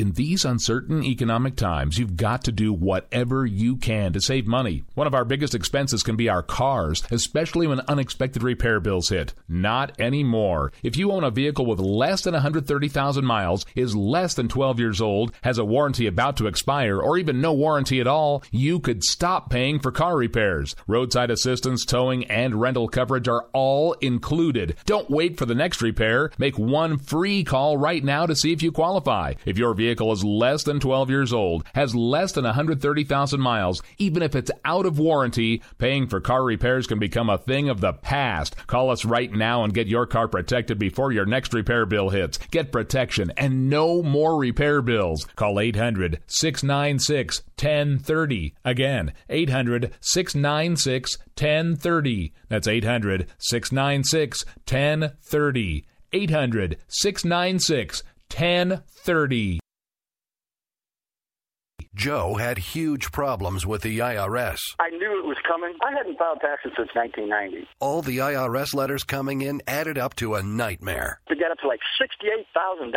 In these uncertain economic times, you've got to do whatever you can to save money. One of our biggest expenses can be our cars, especially when unexpected repair bills hit. Not anymore. If you own a vehicle with less than 130,000 miles, is less than 12 years old, has a warranty about to expire, or even no warranty at all, you could stop paying for car repairs. Roadside assistance, towing, and rental coverage are all included. Don't wait for the next repair. Make one free call right now to see if you qualify. If your vehicle is less than 12 years old, has less than 130,000 miles, even if it's out of warranty, paying for car repairs can become a thing of the past. Call us right now and get your car protected before your next repair bill hits. Get protection and no more repair bills. Call 800 696 1030. Again, 800 696 1030. That's 800 696 1030. 800 696 1030. Joe had huge problems with the IRS. I knew it was coming. I hadn't filed taxes since 1990. All the IRS letters coming in added up to a nightmare. To get up to like $68,000.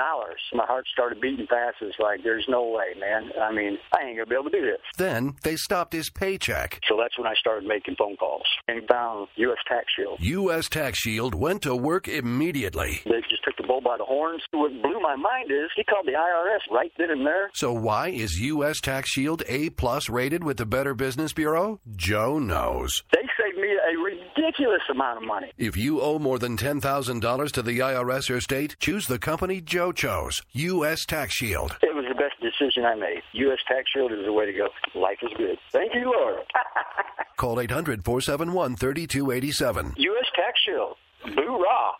My heart started beating fast. It's like, there's no way, man. I mean, I ain't going to be able to do this. Then they stopped his paycheck. So that's when I started making phone calls and found U.S. Tax Shield. U.S. Tax Shield went to work immediately. They just took the bull by the horns. What blew my mind is he called the IRS right then and there. So why is U.S. Tax Shield A plus rated with the Better Business Bureau? Joe knows. They saved me a ridiculous amount of money. If you owe more than $10,000 to the IRS or state, choose the company Joe chose, U.S. Tax Shield. It was the best decision I made. U.S. Tax Shield is the way to go. Life is good. Thank you, Lord. Call 800 471 3287. U.S. Tax Shield. Boo-rah.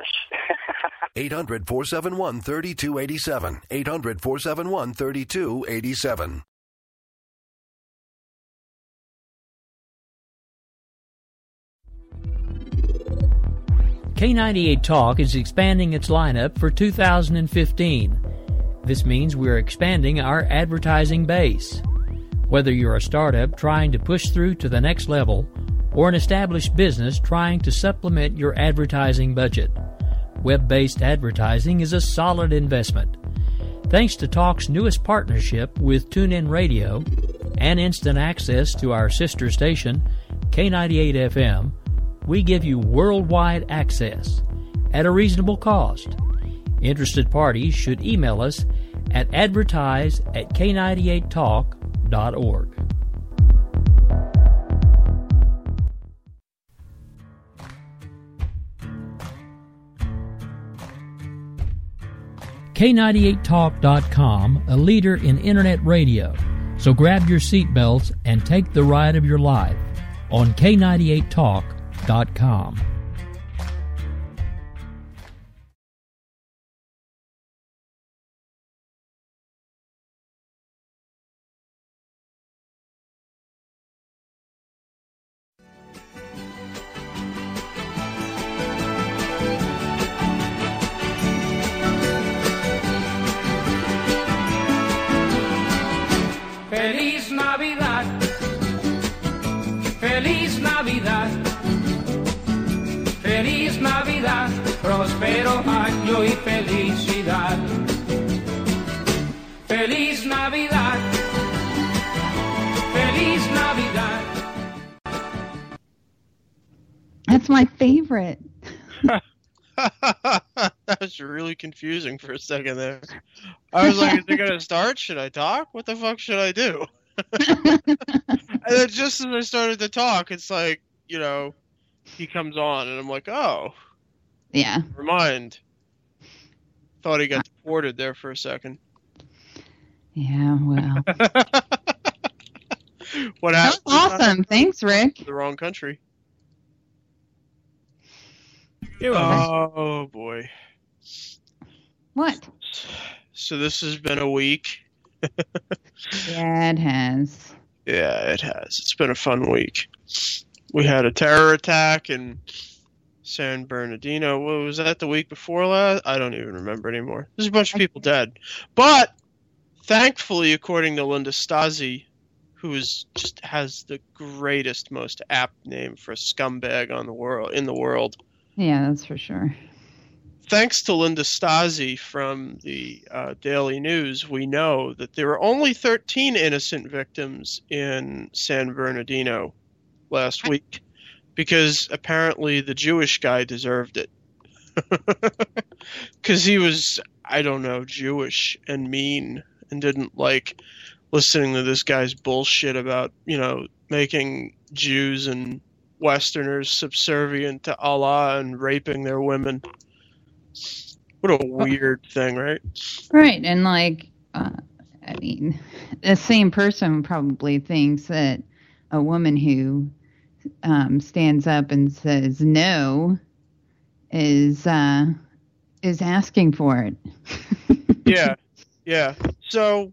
Yes. 800 471 3287. 800 471 3287. K98 Talk is expanding its lineup for 2015. This means we're expanding our advertising base. Whether you're a startup trying to push through to the next level or an established business trying to supplement your advertising budget, web based advertising is a solid investment. Thanks to Talk's newest partnership with TuneIn Radio and instant access to our sister station, K98 FM, we give you worldwide access at a reasonable cost. Interested parties should email us at advertise at k98talk.org. K98Talk.com, a leader in internet radio. So grab your seatbelts and take the ride of your life on K98Talk.com. Navidad, próspero año y felicidad. Feliz Navidad, feliz Navidad. That's my favorite. that was really confusing for a second there. I was like, is it gonna start? Should I talk? What the fuck should I do? and then just as I started to talk, it's like, you know, he comes on and I'm like, oh, Yeah. never mind. Thought he got deported there for a second. Yeah, well. What happened? was awesome. Thanks, Rick. The wrong country. You're. Oh boy. What? So this has been a week. Yeah, it has. Yeah, it has. It's been a fun week. We had a terror attack in San Bernardino. What was that the week before last? I don't even remember anymore. There's a bunch of people dead. But thankfully, according to Linda Stasi, who is just has the greatest, most apt name for a scumbag on the world in the world, Yeah, that's for sure. thanks to Linda Stasi from the uh, Daily News, we know that there were only 13 innocent victims in San Bernardino last week because apparently the Jewish guy deserved it. Because he was, I don't know, Jewish and mean and didn't like listening to this guy's bullshit about, you know, making Jews and Westerners subservient to Allah and raping their women. What a weird thing, right? Right, and like, uh, I mean, the same person probably thinks that a woman who um, stands up and says no is uh, is asking for it. yeah, yeah. So,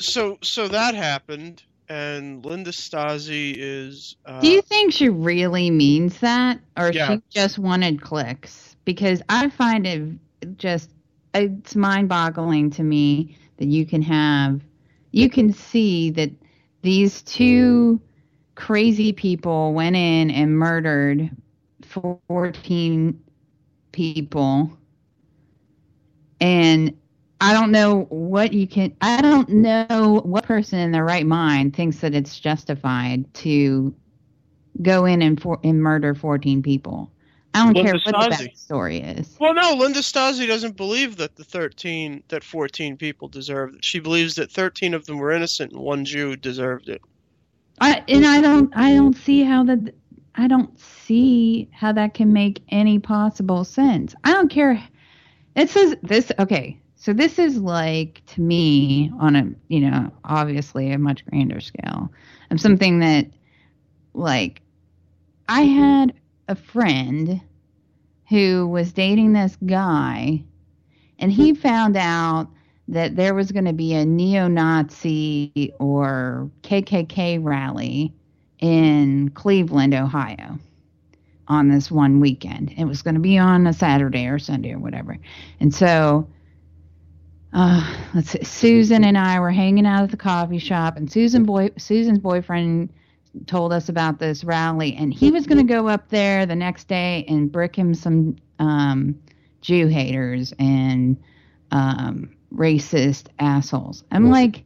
so, so that happened, and Linda Stasi is. Uh, Do you think she really means that, or Yeah. she just wanted clicks? Because I find it just it's mind-boggling to me that you can have, you can see that these two crazy people went in and murdered 14 people, and I don't know what you can. I don't know what person in their right mind thinks that it's justified to go in and for, and murder 14 people. I don't Linda care what the Stasi. backstory is. Well, no, Linda Stasi doesn't believe that the 13, that 14 people deserved it. She believes that 13 of them were innocent and one Jew deserved it. I and I don't I don't see how that I don't see how that can make any possible sense. I don't care. It says this okay. So this is like to me on a you know obviously a much grander scale of something that like I had a friend who was dating this guy and he found out that there was going to be a neo-Nazi or KKK rally in Cleveland, Ohio on this one weekend. It was going to be on a Saturday or Sunday or whatever. And so uh, let's see, Susan and I were hanging out at the coffee shop and Susan boy Susan's boyfriend told us about this rally and he was going to go up there the next day and brick him some um, Jew haters and um, racist assholes. I'm like,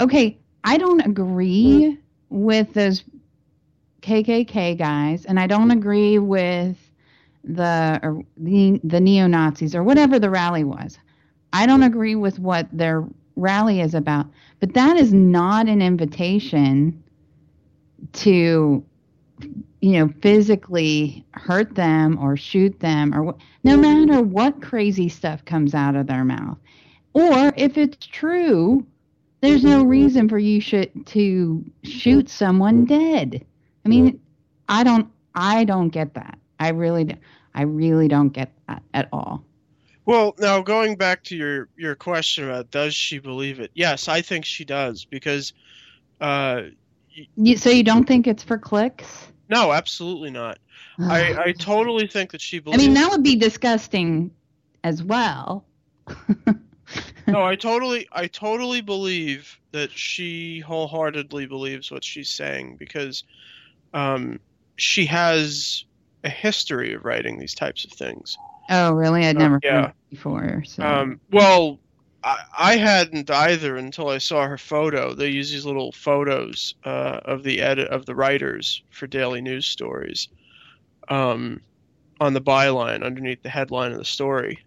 okay, I don't agree with those KKK guys, and I don't agree with the the, the neo Nazis or whatever the rally was. I don't agree with what their rally is about, but that is not an invitation to you know physically hurt them or shoot them or no matter what crazy stuff comes out of their mouth or if it's true there's no reason for you should to shoot someone dead i mean i don't i don't get that i really do, i really don't get that at all Well, now going back to your your question about does she believe it? Yes, I think she does because uh, you, so you don't think it's for clicks no, absolutely not. I, I totally think that she believes. I mean that would be disgusting as well no, I totally, I totally believe that she wholeheartedly believes what she's saying because um, she has a history of writing these types of things. oh really i'd never yeah. heard it before so Um, well, I, I hadn't either until I saw her photo. They use these little photos uh, of the edit of the writers for daily news stories um, on the byline underneath the headline of the story,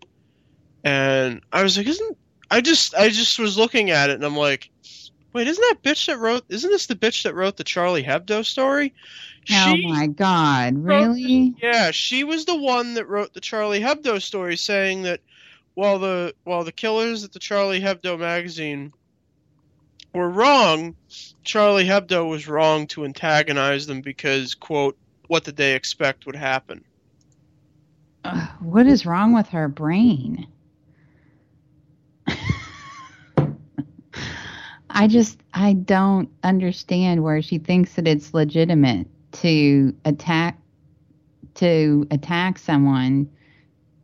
and I was like, "Isn't?" I just I just was looking at it and I'm like, "Wait, isn't that bitch that wrote? Isn't this the bitch that wrote the Charlie Hebdo story?" oh She- my god really yeah, she was the one that wrote the Charlie Hebdo story, saying that while the while the killers at the Charlie Hebdo magazine were wrong, Charlie Hebdo was wrong to antagonize them because quote what did they expect would happen? Ugh, what is wrong with her brain? I just I don't understand where she thinks that it's legitimate to attack to attack someone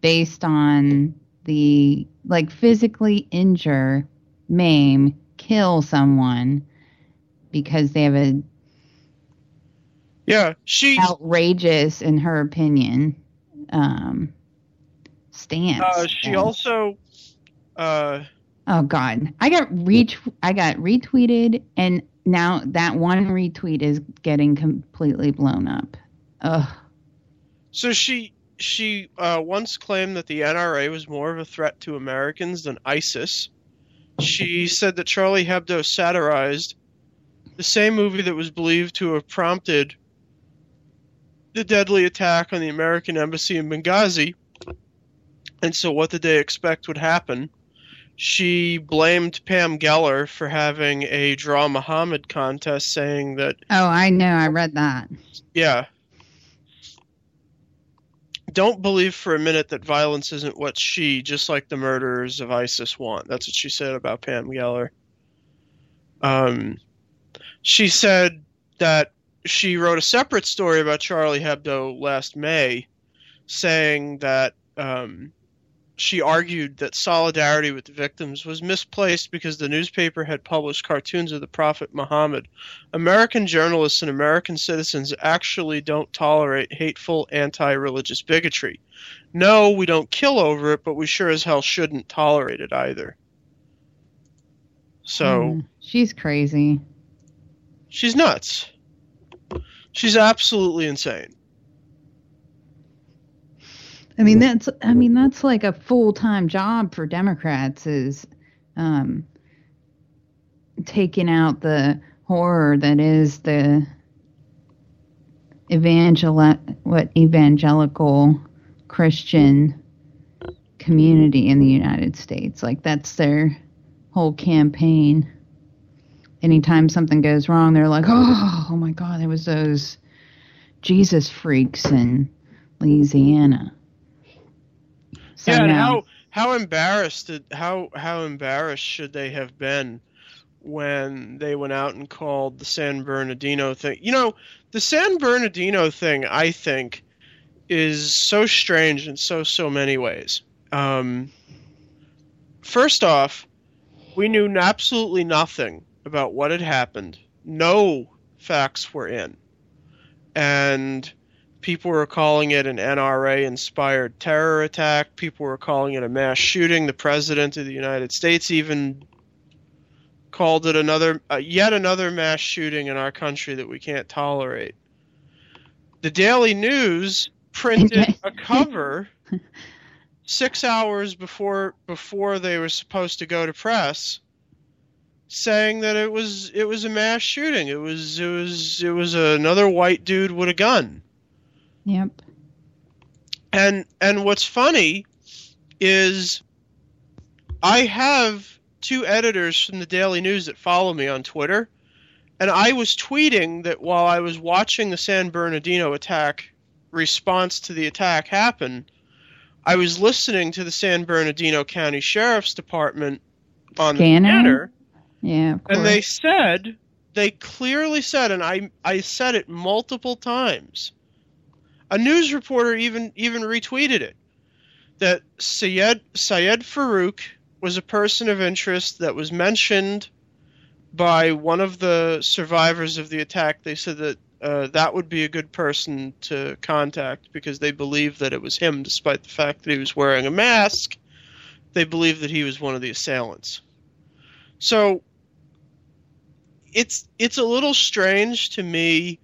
based on the like physically injure, maim, kill someone because they have a Yeah, she outrageous in her opinion um stance. Uh, she And- also, uh, Oh God, I got ret I got retweeted, and now that one retweet is getting completely blown up. Ugh. so she she uh, once claimed that the NRA was more of a threat to Americans than ISIS. She said that Charlie Hebdo satirized the same movie that was believed to have prompted the deadly attack on the American embassy in Benghazi. And so, what did they expect would happen? She blamed Pam Geller for having a Draw Muhammad contest, saying that Oh, I know. I read that. yeah. Don't believe for a minute that violence isn't what she, just like the murderers of ISIS, want. That's what she said about Pam Geller. Um, she said that she wrote a separate story about Charlie Hebdo last May, saying that um, she argued that solidarity with the victims was misplaced because the newspaper had published cartoons of the Prophet Muhammad. American journalists and American citizens actually don't tolerate hateful anti religious bigotry. No, we don't kill over it, but we sure as hell shouldn't tolerate it either. So Mm, she's crazy. she's nuts. She's absolutely insane. I mean, that's I mean that's like a full time job for Democrats is um, taking out the horror that is the evangel what evangelical Christian community in the United States. Like that's their whole campaign. Anytime something goes wrong, they're like, "Oh, oh my God, there was those Jesus freaks in Louisiana." Yeah, and how how embarrassed did, how how embarrassed should they have been when they went out and called the San Bernardino thing? You know, the San Bernardino thing, I think, is so strange in so so many ways. Um, first off, we knew absolutely nothing about what had happened. No facts were in, and people were calling it an NRA inspired terror attack. People were calling it a mass shooting. The president of the United States even called it another uh, yet another mass shooting in our country that we can't tolerate. The Daily News printed a cover 6 hours before before they were supposed to go to press saying that it was it was a mass shooting. It was it was it was another white dude with a gun. Yep. And and what's funny is I have two editors from the Daily News that follow me on Twitter, and I was tweeting that while I was watching the San Bernardino attack response to the attack happen, I was listening to the San Bernardino County Sheriff's Department on Scanner? the scanner, Yeah. Of and they said they clearly said, and I I said it multiple times. A news reporter even even retweeted it that Syed Syed Farook was a person of interest that was mentioned by one of the survivors of the attack. They said that uh, that would be a good person to contact because they believed that it was him, despite the fact that he was wearing a mask. They believed that he was one of the assailants. So it's it's a little strange to me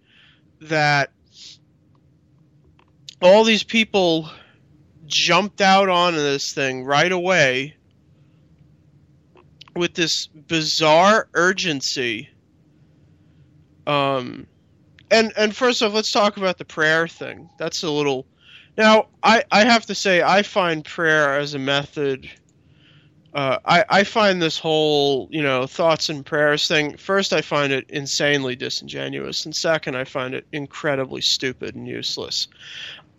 that all these people jumped out onto this thing right away with this bizarre urgency um and and first off let's talk about the prayer thing that's a little now i i have to say i find prayer as a method uh, I, I find this whole, you know, thoughts and prayers thing. First, I find it insanely disingenuous, and second, I find it incredibly stupid and useless.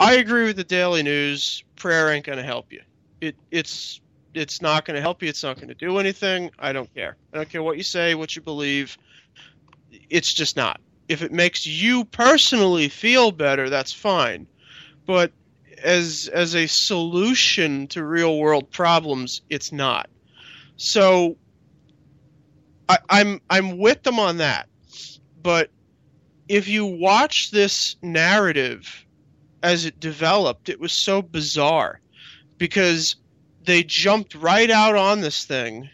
I agree with the Daily News. Prayer ain't going to help you. It it's it's not going to help you. It's not going to do anything. I don't care. I don't care what you say, what you believe. It's just not. If it makes you personally feel better, that's fine. But as as a solution to real world problems, it's not. So I, I'm I'm with them on that. But if you watch this narrative as it developed, it was so bizarre. because they jumped right out on this thing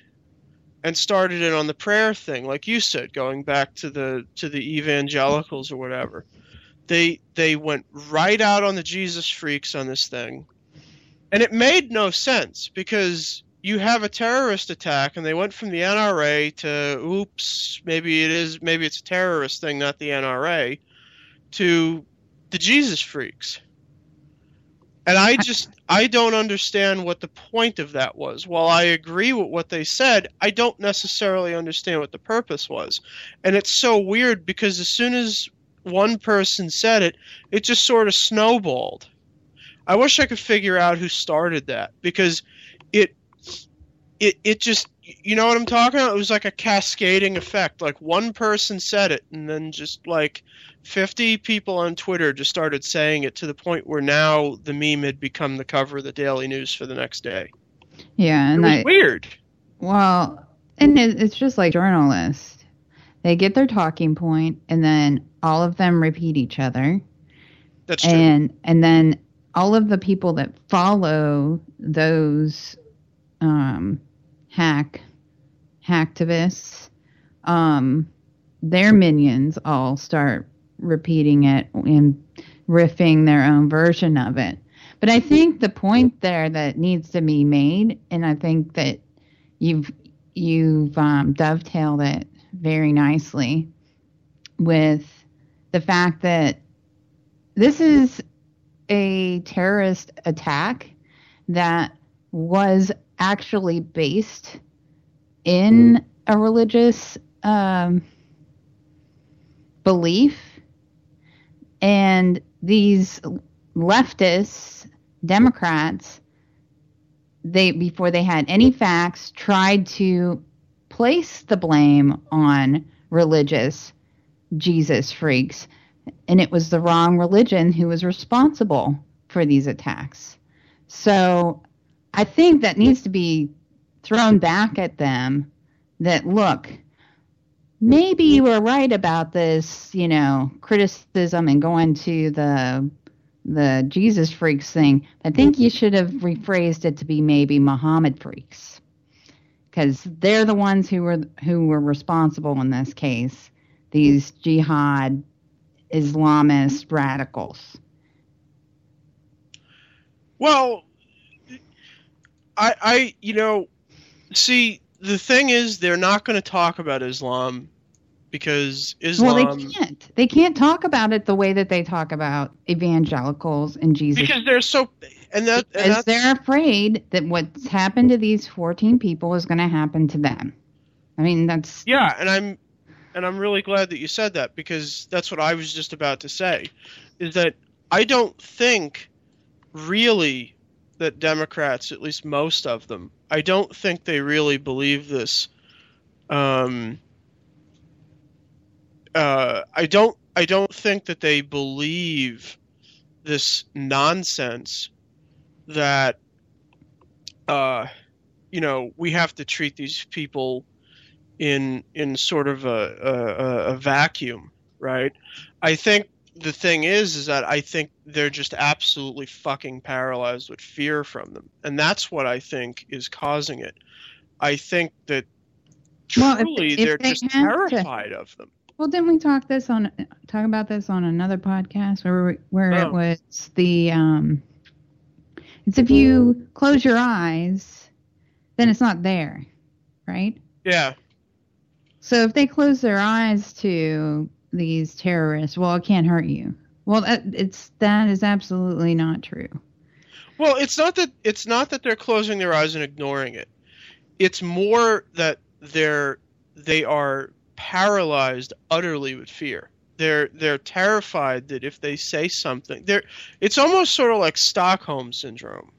and started it on the prayer thing, like you said, going back to the to the evangelicals or whatever. They they went right out on the Jesus freaks on this thing, and it made no sense because you have a terrorist attack, and they went from the NRA to oops, maybe it is maybe it's a terrorist thing, not the NRA, to the Jesus freaks. And I just I don't understand what the point of that was. While I agree with what they said, I don't necessarily understand what the purpose was. And it's so weird because as soon as one person said it, it just sort of snowballed. I wish I could figure out who started that because it it it just you know what I'm talking about? It was like a cascading effect. Like one person said it and then just like 50 people on Twitter just started saying it to the point where now the meme had become the cover of the Daily News for the next day. Yeah, and I weird. well, and it, it's just like journalists. They get their talking point, and then all of them repeat each other, That's true. and and then all of the people that follow those um, hack hacktivists, um, their minions all start repeating it and riffing their own version of it. But I think the point there that needs to be made, and I think that you've you've um, dovetailed it very nicely with the fact that this is a terrorist attack that was actually based in a religious um, belief, and these leftists, Democrats, they before they had any facts tried to place the blame on religious Jesus freaks. And it was the wrong religion who was responsible for these attacks. So I think that needs to be thrown back at them that look, maybe you were right about this, you know, criticism and going to the the Jesus freaks thing. I think you should have rephrased it to be maybe Muhammad freaks. Cuz they're the ones who were who were responsible in this case. These jihad Islamist radicals. Well, I, I, you know, see, the thing is, they're not going to talk about Islam because Islam. well, they can't. They can't talk about it the way that they talk about evangelicals and Jesus. because they're so, and that, and because they're afraid that what's happened to these 14 people is going to happen to them. I mean, that's yeah, and I'm, and I'm really glad that you said that because that's what I was just about to say, is that I don't think, really, that Democrats, at least most of them, I don't think they really believe this. Um, uh, I don't. I don't think that they believe this nonsense that, uh, you know, we have to treat these people in in sort of a, a, a vacuum, right? I think the thing is, is that I think they're just absolutely fucking paralyzed with fear from them, and that's what I think is causing it. I think that Well, if- truly if they're they just have to- terrified of them. Well, didn't we talk this on talk about this on another podcast where we- where Oh. it was the um it's if you close your eyes, then it's not there, right? Yeah, So if they close their eyes to these terrorists, well, it can't hurt you. Well, that, it's that is absolutely not true. Well, it's not that it's not that they're closing their eyes and ignoring it. It's more that they're they are paralyzed utterly with fear. They're they're terrified that if they say something, they're it's almost sort of like Stockholm syndrome.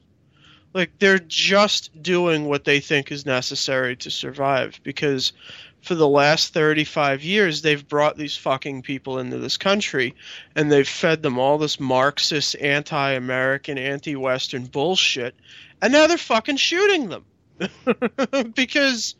Like they're just doing what they think is necessary to survive because for the last 35 years they've brought these fucking people into this country and they've fed them all this marxist anti-american anti-western bullshit and now they're fucking shooting them. Because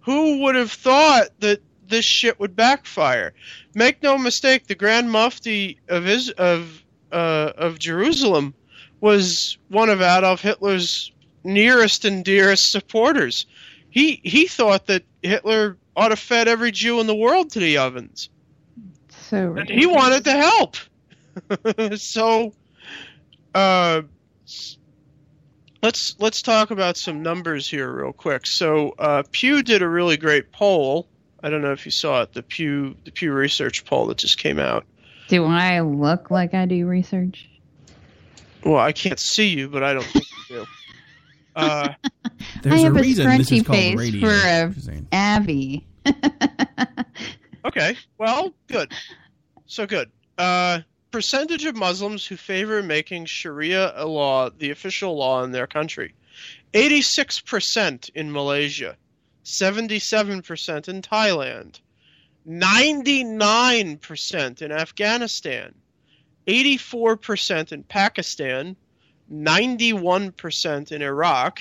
who would have thought that this shit would backfire? Make no mistake the grand mufti of is of uh, of Jerusalem was one of Adolf Hitler's nearest and dearest supporters. He he thought that Hitler ought to fed every Jew in the world to the ovens. So And he wanted to help. so uh let's let's talk about some numbers here real quick. So uh, Pew did a really great poll. I don't know if you saw it, the Pew the Pew Research poll that just came out. Do I look like I do research? Well, I can't see you, but I don't think you do. Uh, There's I have a a reason this is scrunchy called face radio. for a Abby. okay, well, good. So good. Uh, percentage of Muslims who favor making Sharia a law the official law in their country. 86% in Malaysia, 77% in Thailand, 99% in Afghanistan, 84% in Pakistan, 91% in Iraq,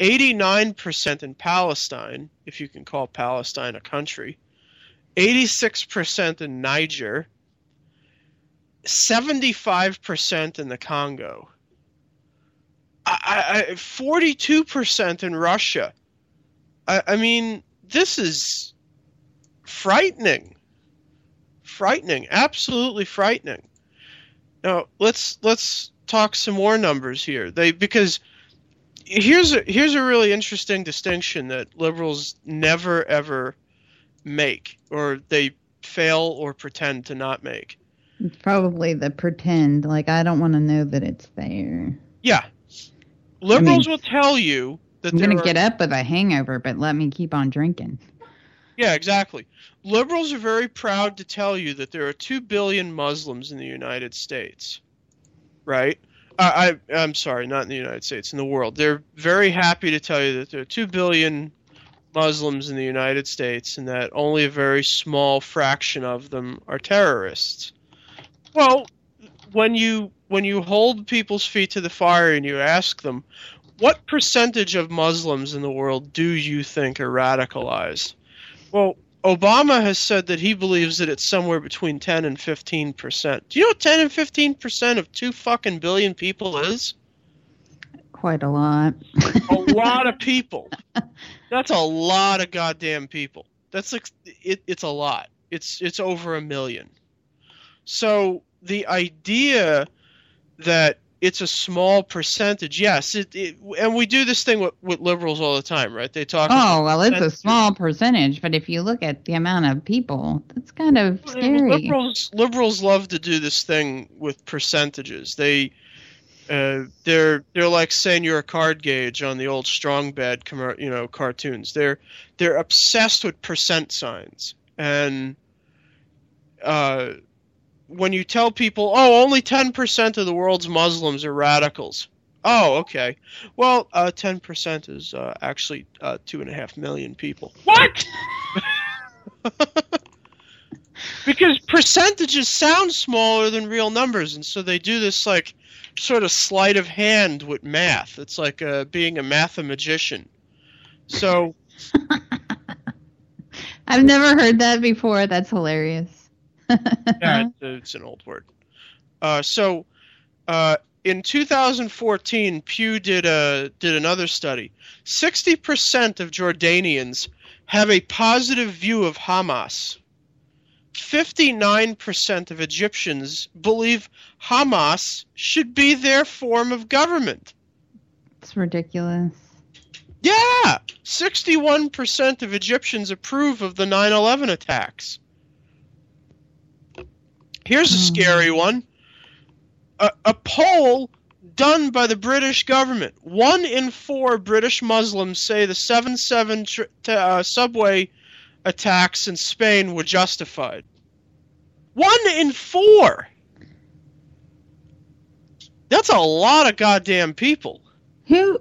89% in Palestine, if you can call Palestine a country, 86% in Niger, 75% in the Congo, I, I, 42% in Russia. I, I mean, this is frightening. Frightening, absolutely frightening. Now let's let's talk some more numbers here. They because here's a here's a really interesting distinction that liberals never ever make or they fail or pretend to not make. It's probably the pretend. Like I don't want to know that it's there. Yeah. Liberals mean, will tell you that I'm gonna are- get up with a hangover, but let me keep on drinking. Yeah, exactly. Liberals are very proud to tell you that there are 2 billion Muslims in the United States. Right? I, I I'm sorry, not in the United States, in the world. They're very happy to tell you that there are 2 billion Muslims in the United States and that only a very small fraction of them are terrorists. Well, when you when you hold people's feet to the fire and you ask them, what percentage of Muslims in the world do you think are radicalized? Well, Obama has said that he believes that it's somewhere between 10 and 15 percent. Do you know what 10 and 15 percent of two fucking billion people is? Quite a lot. A lot of people. That's a lot of goddamn people. That's like it, it's a lot. It's it's over a million. So the idea that it's a small percentage, yes, it, it and we do this thing with, with liberals all the time, right? They talk. Oh well, it's a small percentage, but if you look at the amount of people, that's kind of scary. Liberals liberals love to do this thing with percentages. They uh, they're they're like saying you're a card gauge on the old strong bad commer- you know cartoons. They're they're obsessed with percent signs and uh, when you tell people, oh, only ten percent of the world's Muslims are radicals. Oh, okay. Well, uh, ten percent is uh, actually uh, two and a half million people. What? because percentages sound smaller than real numbers, and so they do this like sort of sleight of hand with math. It's like uh, being a mathemagician. So I've never heard that before. That's hilarious. yeah, it's, it's an old word. Uh, so uh, in 2014, Pew did a did another study. Sixty percent of Jordanians have a positive view of Hamas. 59% of Egyptians believe Hamas should be their form of government. It's ridiculous. Yeah! 61% of Egyptians approve of the 9 11 attacks. Here's a scary one a, a poll done by the British government. One in four British Muslims say the 7 7 tr- t- uh, subway attacks in Spain were justified. One in four! That's a lot of goddamn people. Who?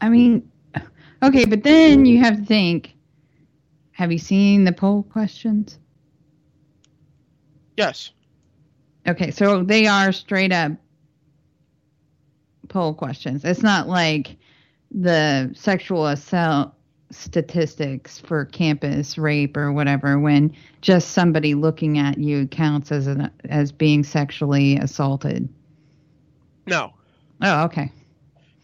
I mean, okay, but then you have to think. Have you seen the poll questions? Yes. Okay, so they are straight up poll questions. It's not like the sexual assault statistics for campus rape or whatever when just somebody looking at you counts as an, as being sexually assaulted. No. Oh, okay.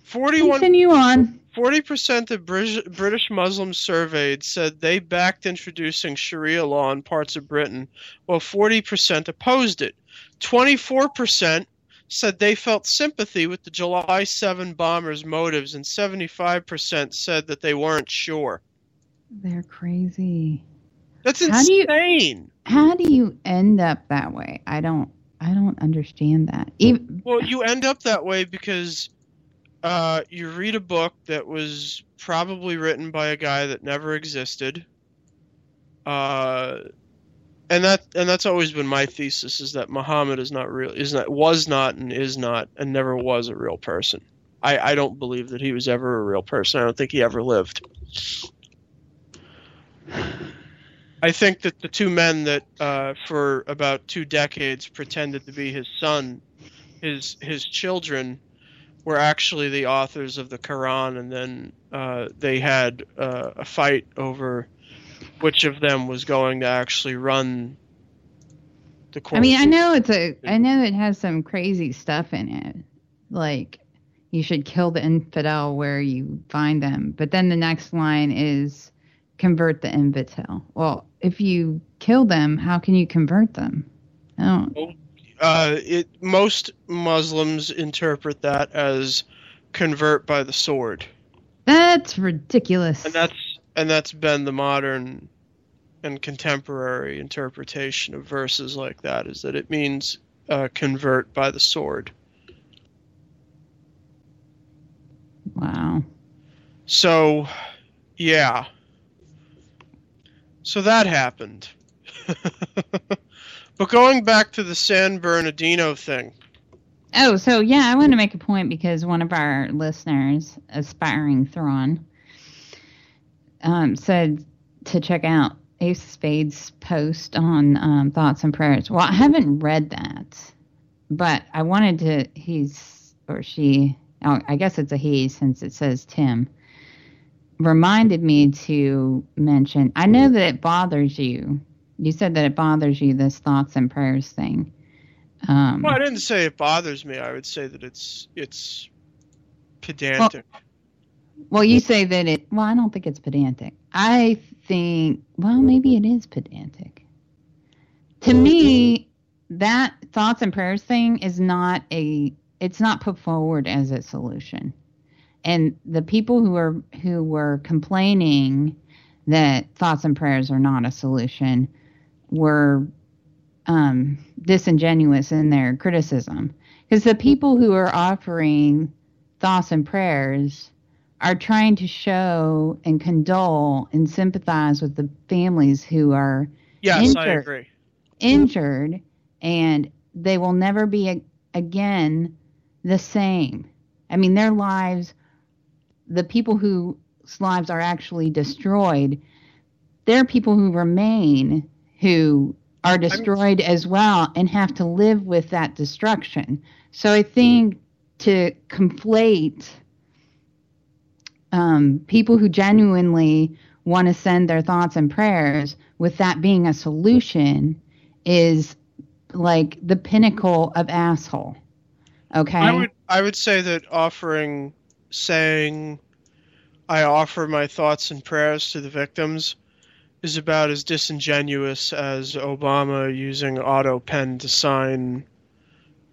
41 Continue on. 40% of British, Muslims surveyed said they backed introducing Sharia law in parts of Britain, while 40% opposed it. 24% said they felt sympathy with the July 7 bombers' motives, and 75% said that they weren't sure. They're crazy. That's How do you- insane. How do you end up that way? I don't. I don't understand that. Even, Well, you end up that way because uh, you read a book that was probably written by a guy that never existed, uh, and that and that's always been my thesis is that Muhammad is not real, is not was not and is not and never was a real person. I, I don't believe that he was ever a real person. I don't think he ever lived. I think that the two men that uh, for about two decades pretended to be his son, his his children, were actually the authors of the Quran, and then uh, they had uh, a fight over which of them was going to actually run the court. I mean, I know it's a. I know it has some crazy stuff in it, like you should kill the infidel where you find them. But then the next line is convert the infidel. Well, if you kill them, how can you convert them? I don't. Uh, it most Muslims interpret that as convert by the sword, That's ridiculous. and that's and that's been the modern and contemporary interpretation of verses like that is that it means uh, convert by the sword. wow. So, yeah. So that happened. but going back to the San Bernardino thing, Oh, so yeah, I want to make a point because one of our listeners, aspiring Thrawn, um, said to check out Ace Spades' post on um, thoughts and prayers. Well, I haven't read that, but I wanted to. He's or she. I guess it's a he since it says Tim. Reminded me to mention. I know that it bothers you. You said that it bothers you this thoughts and prayers thing. Um, well, I didn't say it bothers me. I would say that it's it's pedantic. Well, you say that it. Well, I don't think it's pedantic. I think. Well, maybe it is pedantic. To me, that thoughts and prayers thing is not a. It's not put forward as a solution, and the people who are who were complaining that thoughts and prayers are not a solution were um, disingenuous in their criticism because the people who are offering thoughts and prayers are trying to show and condole and sympathize with the families who are yes, I agree. injured and they will never be a- again the same. I mean, their lives, the people whose lives are actually destroyed, there are people who remain who are destroyed as well and have to live with that destruction. So I think to conflate um, people who genuinely want to send their thoughts and prayers with that being a solution is like the pinnacle of asshole. Okay. I would I would say that offering saying I offer my thoughts and prayers to the victims is about as disingenuous as Obama using auto pen to sign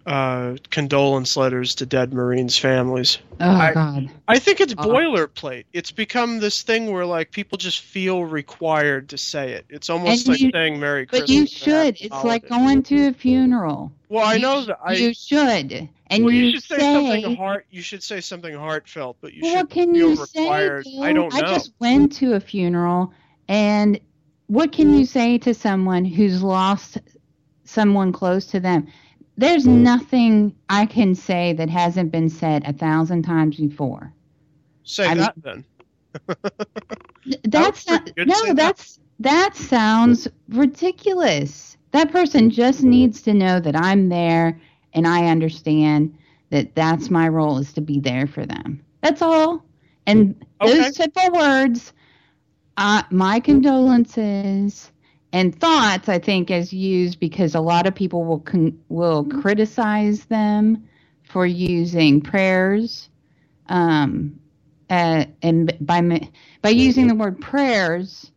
uh, condolence letters to dead Marines' families. oh I- God. I think it's Uh. boilerplate. It's become this thing where like people just feel required to say it. It's almost And like you- saying Merry But Christmas. But you should. Happy It's like going to a funeral. Well, I know that. I, you should. And well, you, you should say, something heart. You should say something heartfelt, but you well, should what can feel you say? required. Bill? I don't know. I just went to a funeral, and what can you say to someone who's lost someone close to them? There's mm. nothing I can say that hasn't been said a thousand times before. say I that then. That's not, pretty good to say no, that. that's that sounds ridiculous. That person just mm. needs to know that I'm there and I understand that that's my role is to be there for them. That's all. And Okay. those simple words, uh, my condolences and thoughts, I think, is used because a lot of people will con- will criticize them for using prayers, um, uh, and by by using the word prayers,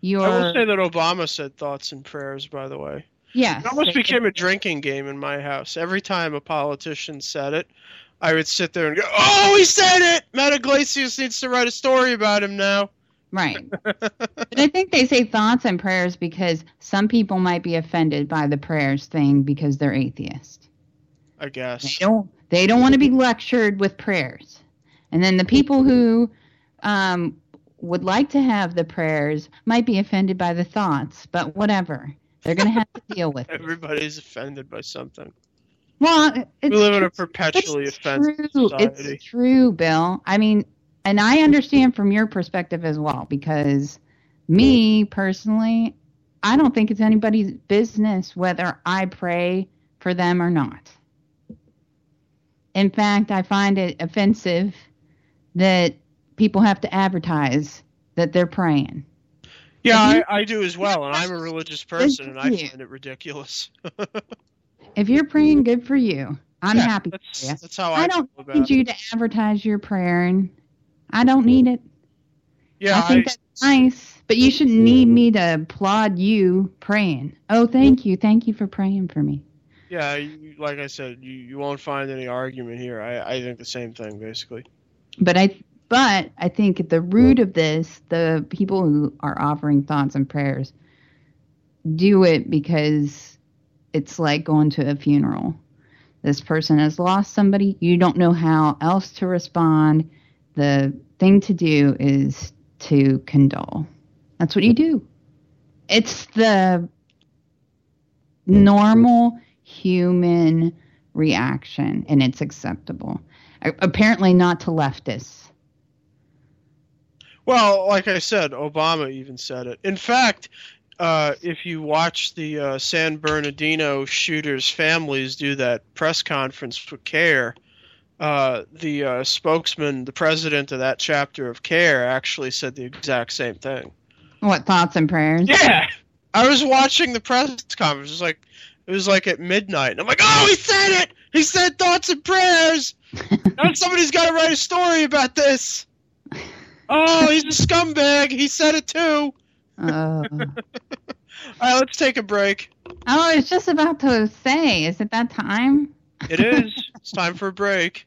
you're I will say that Obama said thoughts and prayers. By the way, yes, it almost became a drinking game in my house. Every time a politician said it, I would sit there and go, "Oh, he said it." Matt Yglesias needs to write a story about him now. Right. but I think they say thoughts and prayers because some people might be offended by the prayers thing because they're atheist. I guess. They don't they don't want to be lectured with prayers. And then the people who um, would like to have the prayers might be offended by the thoughts, but whatever. They're going to have to deal with it. Everybody's offended by something. Well, it's, We live in a perpetually offensive true. society. It's true, Bill. I mean, and I understand from your perspective as well because me personally, I don't think it's anybody's business whether I pray for them or not. In fact, I find it offensive that people have to advertise that they're praying. Yeah, If I, I do as well, and I'm a religious person, and I you. find it ridiculous. If you're praying, good for you. I'm Yeah, happy That's, you. that's how I, I don't need it. you to advertise your prayer, and I don't need it. Yeah, I think I- that's nice, but you shouldn't need me to applaud you praying. Oh, thank you. Thank you for praying for me. yeah. You, like I said, you, you won't find any argument here. I, I think the same thing, basically. But I but I think at the root of this, the people who are offering thoughts and prayers do it because it's like going to a funeral. This person has lost somebody. You don't know how else to respond. The thing to do is to condole. That's what you do. It's the normal human reaction, and it's acceptable. Apparently, not to leftists. Well, like I said, Obama even said it. In fact, uh, if you watch the uh, San Bernardino shooters' families do that press conference for CAIR, uh, the uh, spokesman, the president of that chapter of CAIR, actually said the exact same thing. What thoughts and prayers? Yeah, I was watching the press conference. It was like it was like at midnight, and I'm like, "Oh, he said it! He said thoughts and prayers." now somebody's got to write a story about this. Oh, he's a scumbag. He said it too. Uh, All right, let's take a break. oh, I was just about to say, is it that time? It is. it's time for a break.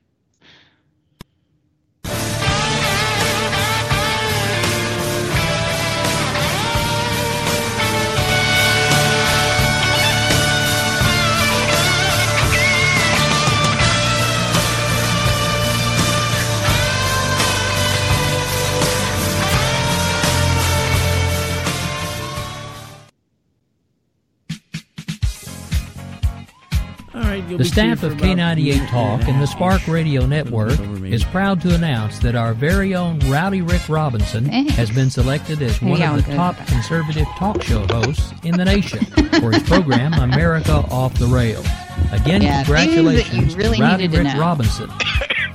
Right, The be staff of for about a minute K98 Talk a and the. Spark Radio Network is proud to announce that our very own Rowdy Rick Robinson Thanks. has been selected as one of the top conservative talk show hosts in the nation for his program America Off the Rails. Again, Yeah, things that you congratulations really to Rowdy needed to Rick know. Robinson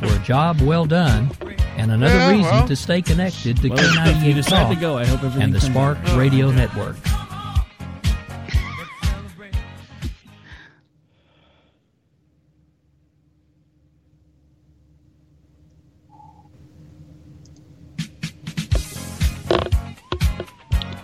for a job well done and another Yeah, reason well. to stay connected to Well, K98 decide to Talk go, I hope and the Spark out. Radio Network.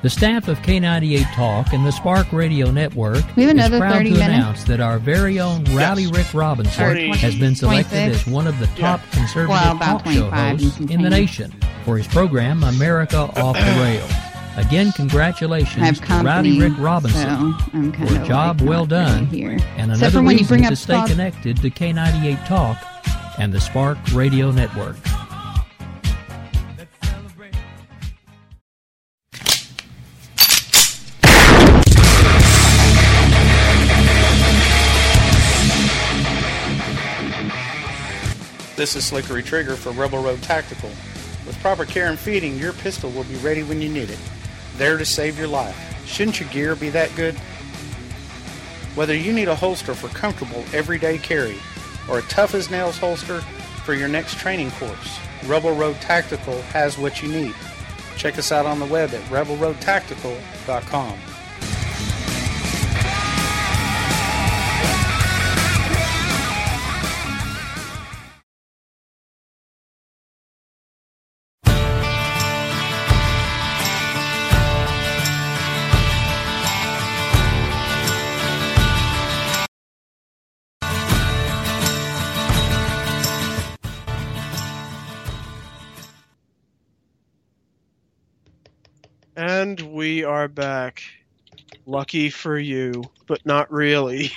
The staff of K98 Talk and the Spark Radio Network We have is proud 30 to minutes. announce that our very own Rowdy Yes. Rick Robinson Thirty. has been selected 26. as one of the top conservative Well, talk show hosts in the nation for his program America Off the Rails. Again, congratulations have to Rowdy Rick Robinson so I'm kind for a job like well done here. and another for when you reason to stay connected to K98 Talk and the Spark Radio Network. This is Slickery Trigger for Rebel Road Tactical. With proper care and feeding, your pistol will be ready when you need it. There to save your life. Shouldn't your gear be that good? Whether you need a holster for comfortable everyday carry or a tough as nails holster for your next training course, Rebel Road Tactical has what you need. Check us out on the web at rebelroadtactical.com. And we are back. Lucky for you, but not really.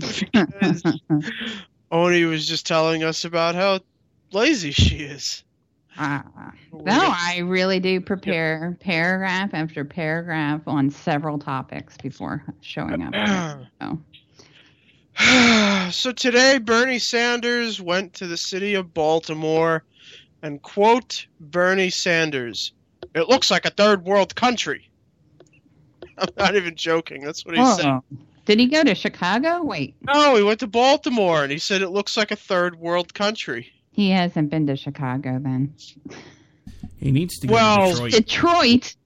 because Oni was just telling us about how lazy she is. Ah. no, I really do prepare paragraph after paragraph on several topics before showing up. So. so today, Bernie Sanders went to the city of Baltimore and quote Bernie Sanders, "It looks like a third world country." I'm not even joking. That's what he Oh. said. Did he go to Chicago? Wait, No, he went to Baltimore and he said it looks like a third world country. he hasn't been to Chicago then. He needs to go Well, to Detroit.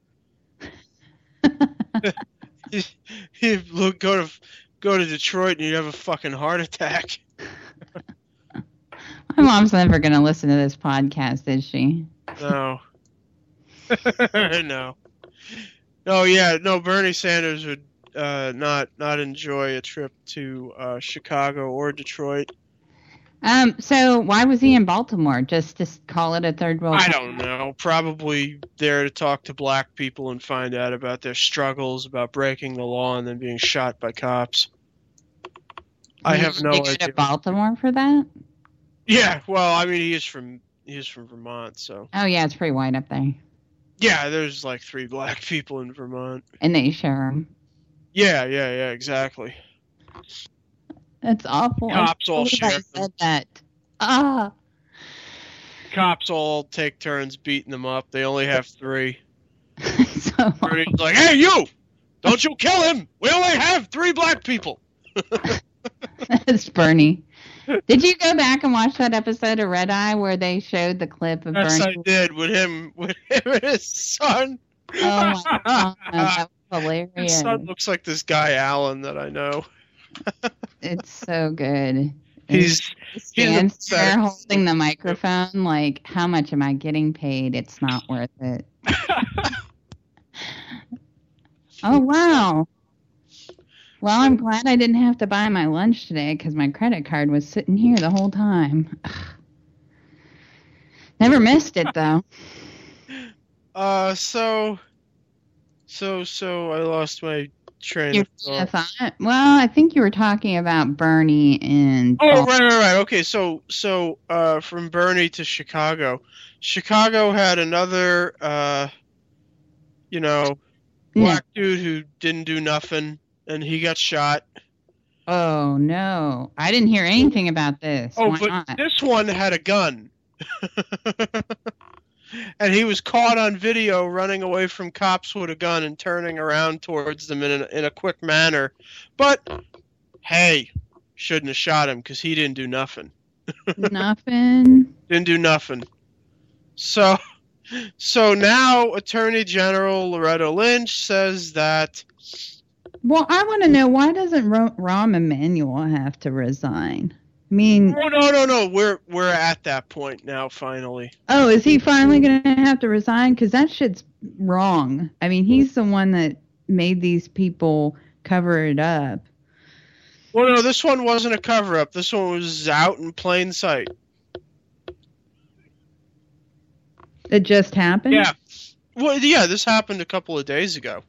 Detroit. He'd look, go to go to Detroit and you'd have a fucking heart attack. My mom's never going to listen to this podcast, is she? No. no. No, yeah, no. Bernie Sanders would uh, not not enjoy a trip to uh, Chicago or Detroit. Um. So why was he in Baltimore? Just to call it a third world? I don't know. Probably there to talk to black people and find out about their struggles about breaking the law and then being shot by cops. I have no idea. Baltimore for that? Yeah, well, I mean, he is from he is from Vermont, so Oh yeah, it's pretty white up there, yeah. There's like three black people in Vermont. and they share them. Yeah, yeah, yeah, exactly. That's awful. Cops all can't believe I share said that. Ah. Cops all take turns beating them up. They only have three. so Bernie's like, "Hey, you! Don't you kill him! We only have three black people." That's Bernie. Did you go back and watch that episode of Red Eye where they showed the clip of Yes, I did with him, with him and his son. Oh my god, that was hilarious. His son looks like this guy Alan that I know. It's so good. He's He he's stands upset. there holding the microphone like, how much am I getting paid? It's not worth it. oh wow. Well, I'm glad I didn't have to buy my lunch today because my credit card was sitting here the whole time. Never missed it though. uh so so so I lost my train Your of thought. thought? Well, I think you were talking about Bernie and. Oh right, right, right. Okay, so so uh, from Bernie to Chicago, Chicago had another, uh, you know, black dude who didn't do nothing, and he got shot. Oh no, I didn't hear anything about this. Oh, Why but not? this one had a gun, and he was caught on video running away from cops with a gun and turning around towards them in a, in a quick manner. But hey, shouldn't have shot him because he didn't do nothing. Nothing. didn't do nothing. So, so now Attorney General Loretta Lynch says that Well, I want to know why doesn't Ro- Rahm Emanuel have to resign? I mean, oh no no no we're we're at that point now finally. oh, is he finally going to have to resign? Because that shit's wrong. I mean, he's the one that made these people cover it up. Well no this one wasn't a cover up. This one was out in plain sight. It just happened. Yeah. Well yeah this happened a couple of days ago.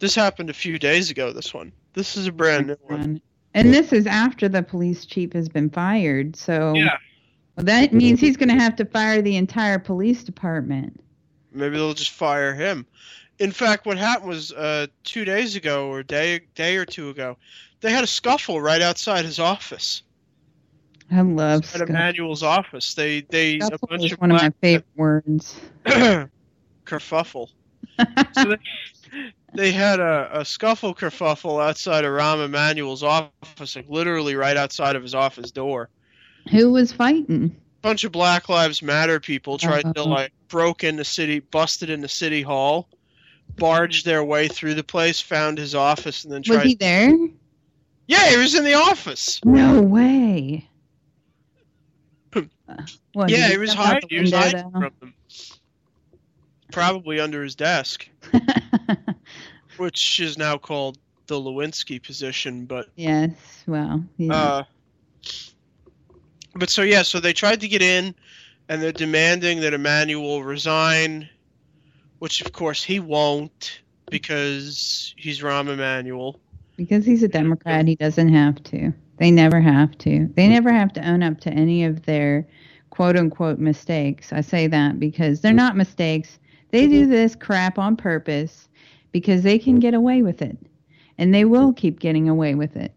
This happened a few days ago. This one. This is a brand new one. And this is after the police chief has been fired. So Yeah. well, that means he's going to have to fire the entire police department. Maybe they'll just fire him. In fact, what happened was uh, two days ago or a day day or two ago, they had a scuffle right outside his office. I love At scuffle. Emanuel's office, they they a Scuffle bunch is of one of my black favorite words. kerfuffle. so they, they had a, a scuffle kerfuffle outside of Rahm Emanuel's office, like literally right outside of his office door. Who was fighting? A bunch of Black Lives Matter people tried to Uh-huh. like broke into the city, busted into city hall, barged their way through the place, found his office, and then tried. Was he there? Yeah, he was in the office. No way. Yeah, he was hiding. He was hiding from them. Probably under his desk? which is now called the Lewinsky position. But yes. Well. Yeah. uh, but so yeah, so they tried to get in, and they're demanding that Emanuel resign, which of course he won't because he's Rahm Emanuel. Because he's a Democrat, he doesn't have to. They never have to. They never have to own up to any of their quote unquote mistakes. I say that because they're not mistakes. They do this crap on purpose because they can get away with it. And they will keep getting away with it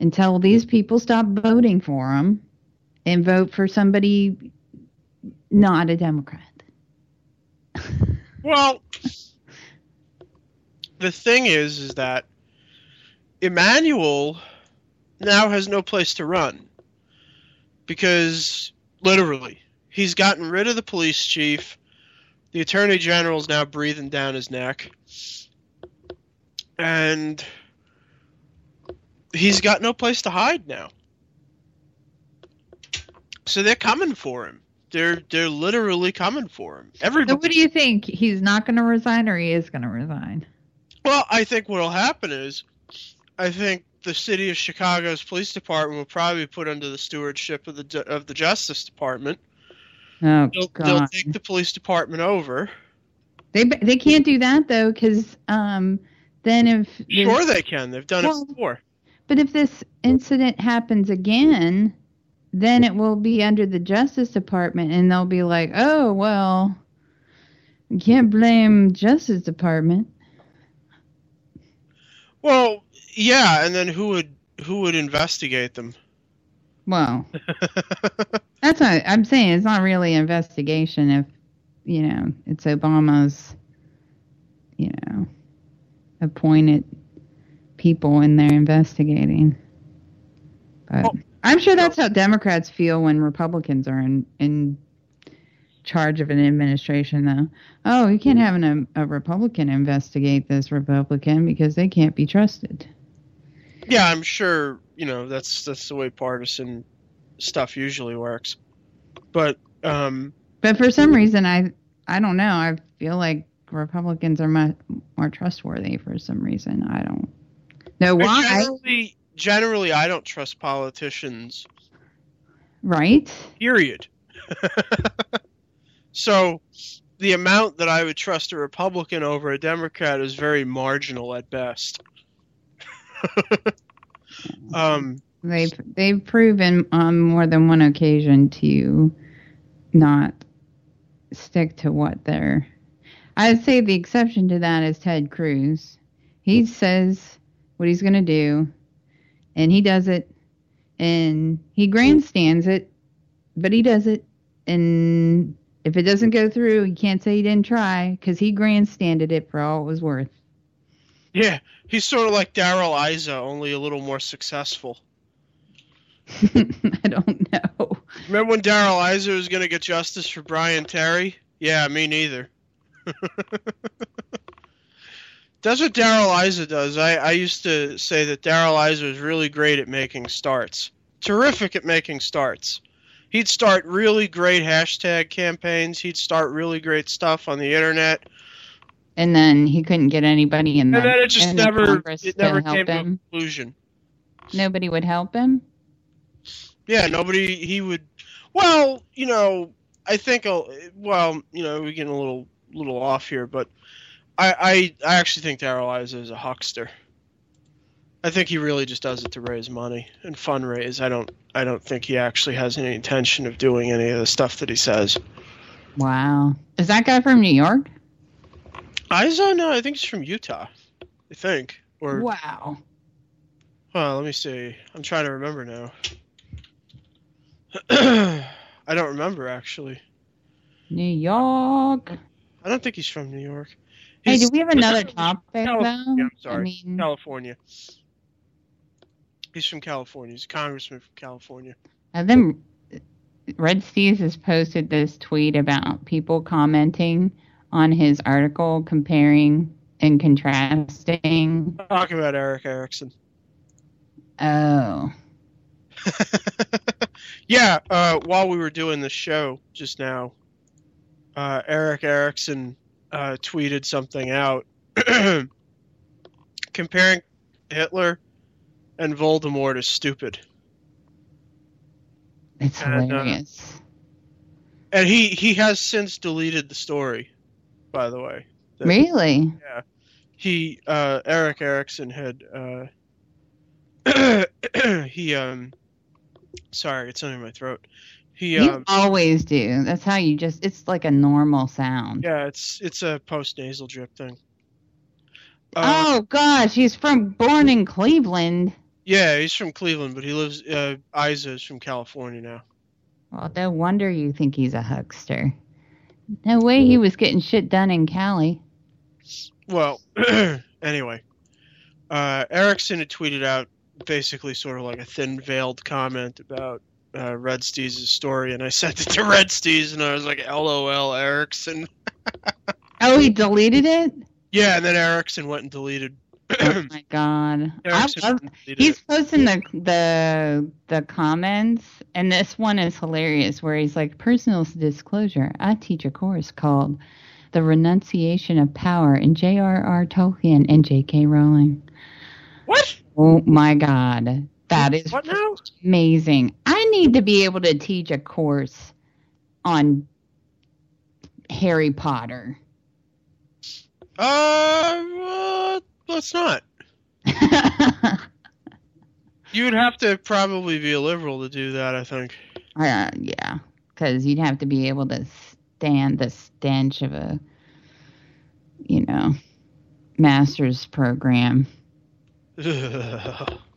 until these people stop voting for them and vote for somebody not a Democrat. Well, the thing is, is that Emanuel now has no place to run because literally he's gotten rid of the police chief. The attorney general is now breathing down his neck, and he's got no place to hide now. So they're coming for him. They're they're literally coming for him. Everybody. So what do you think? He's not going to resign or he is going to resign? Well, I think what'll happen is, I think the city of Chicago's police department will probably be put under the stewardship of the of the Justice Department. Oh They'll, God! they'll take the police department over. They they can't do that though, because um, then if Sure, they can. They've done Well- it before. But if this incident happens again, then it will be under the Justice Department, and they'll be like, "Oh well, you can't blame Justice Department." Well, yeah, and then who would who would investigate them? Well, that's not. I'm saying it's not really an investigation if you know it's Obama's, you know, appointed people and they're investigating. But I'm sure that's how Democrats feel when Republicans are in in charge of an administration, though. Oh, you can't have an, a, a Republican investigate this Republican because they can't be trusted. Yeah, I'm sure. You know, that's that's the way partisan stuff usually works. But um, But for some reason, I I don't know. I feel like Republicans are much more trustworthy for some reason. I don't know why. generally, generally, I don't trust politicians. Right? Period. so, the amount that I would trust a Republican over a Democrat is very marginal at best. um, They've they've proven on more than one occasion to not stick to what they're. I'd say the exception to that is Ted Cruz. He says what he's going to do, and he does it, and he grandstands it, but he does it, and if it doesn't go through, you can't say he didn't try because he grandstanded it for all it was worth. yeah, he's sort of like Darrell Issa, only a little more successful. I don't know. Remember when Darrell Issa was going to get justice for Brian Terry? Yeah, me neither. That's what Darrell Issa does. I, I used to say that Darrell Issa is really great at making starts. Terrific at making starts. He'd start really great hashtag campaigns. He'd start really great stuff on the internet. And then he couldn't get anybody in there. And then it just never it never came to a conclusion. Nobody would help him. Yeah, nobody. He would. Well, you know, I think. uh, Well, you know, we're getting a little little off here, but I I, I actually think Darrell Issa is a huckster. I think he really just does it to raise money and fundraise. I don't I don't think he actually has any intention of doing any of the stuff that he says. Wow. Is that guy from New York? Issa, uh, no, I think he's from Utah. I think. Or Wow. well, let me see. I'm trying to remember now. I don't remember actually. New York. I don't think he's from New York. Hey, do we have another topic California, though? I'm sorry. I mean, California. He's from California. He's a congressman from California. And then Red Steeze has posted this tweet about people commenting on his article comparing and contrasting. Talk about Erick Erickson. Oh. yeah, uh, while we were doing the show just now, uh, Erick Erickson uh, tweeted something out comparing Hitler and Voldemort as stupid. It's And, uh, hilarious. And he, he has since deleted the story, by the way. Really? Yeah. He uh, Erick Erickson had uh, he um sorry, it's under my throat. He You um always do. That's how you just. It's like a normal sound. yeah, it's it's a post nasal drip thing. Uh, oh gosh, he's from born in Cleveland. Yeah, he's from Cleveland, but he lives. Uh, Issa is from California now. Well, no wonder you think he's a huckster. No way he was getting shit done in Cali. Well, anyway, uh, Erickson had tweeted out basically sort of like a thin veiled comment about uh, Red Steeze' story, and I sent it to Red Steeze, and I was like, "LOL, Erickson." Oh, he deleted it. Yeah, and then Erickson went and deleted. Oh my god! Love, he's posting the the the comments, and this one is hilarious. Where he's like, "Personal disclosure: I teach a course called The Renunciation of Power in J.R.R. Tolkien and J.K. Rowling." What? Oh my god, that is What now? amazing! I need to be able to teach a course on Harry Potter. Uh, uh, let's not. You would have to probably be a liberal to do that. I think. Uh, yeah, because you'd have to be able to stand the stench of a, you know, master's program.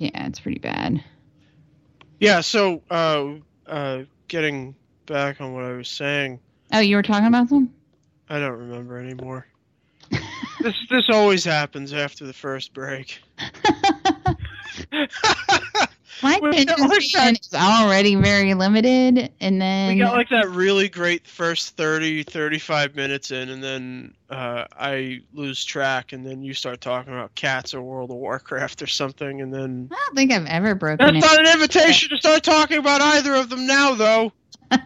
Yeah, it's pretty bad. yeah. So, uh, uh, getting back on what I was saying, Oh, you were talking about them? I don't remember anymore. this this always happens after the first break. My We attention like is already very limited, and then We got like that really great first 30, 35 minutes in, and then uh, I lose track, and then you start talking about cats or World of Warcraft or something, and then I don't think I've ever broken that's it. not an invitation to start talking about either of them now, though.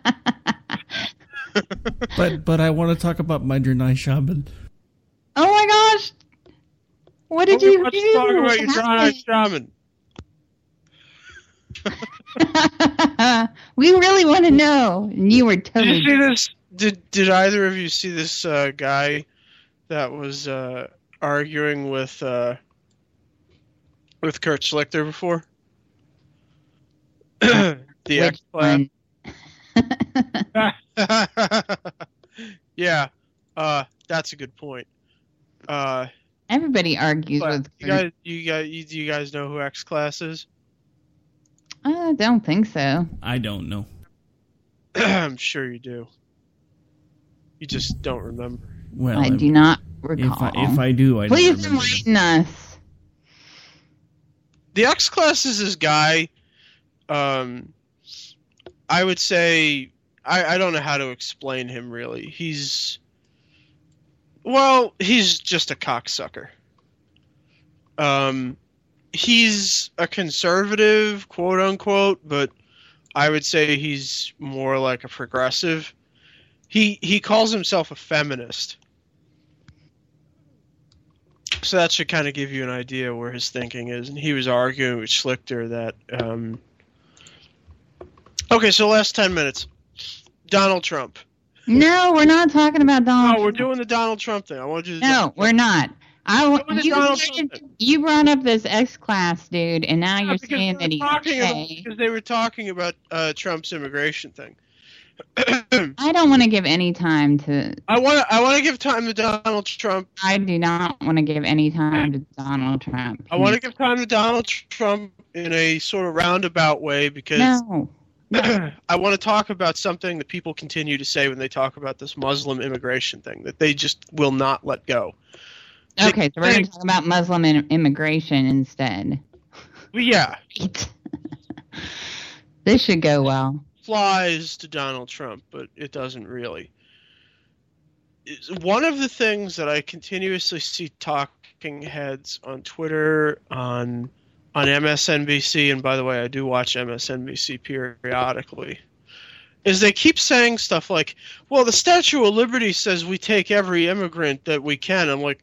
But but I want to talk about my Draenei Shaman. Oh my gosh! What did Okay, you let's do? talk about What your Draenei Shaman. we really want to know, and you were Did totally. you see this? Did Did either of you see this uh, guy that was uh, arguing with uh, with Kurt Schlichter before? the X one? yeah, uh, that's a good point. Uh, Everybody argues with. you guys, you guys, you, do you guys know who X Class is? I don't think so. I don't know. I'm sure you do. You just don't remember. Well, I I'm- do not if recall. I, if I do, I don't Please remember. enlighten us. The X Class is this guy. Um, I would say I, I don't know how to explain him really. He's well, he's just a cocksucker. Um, he's a conservative, quote unquote, but I would say he's more like a progressive. He he calls himself a feminist. So that should kind of give you an idea where his thinking is. And he was arguing with Schlichter that. Um... Okay, so last 10 minutes. Donald Trump. No, we're not talking about Donald. Oh, we're doing the Donald Trump thing. I want you to. No, we're not. I wa- Doing the you, Donald said- Trump thing. you brought up this X class dude, and now Yeah, you're saying that he's talking about- because they were talking about uh, Trump's immigration thing. I don't want to give any time to. I want to. I want to give time to Donald Trump. I do not want to give any time to Donald Trump. I want to give time to Donald Trump in a sort of roundabout way because No. I want to talk about something that people continue to say when they talk about this Muslim immigration thing that they just will not let go. Okay, so we're going to talk about Muslim in- immigration instead. Yeah, this should go well. flies to Donald Trump, but it doesn't really. One of the things that I continuously see talking heads on Twitter, on on MSNBC, and by the way, I do watch MSNBC periodically, is they keep saying stuff like, "Well, the Statue of Liberty says we take every immigrant that we can." I'm like,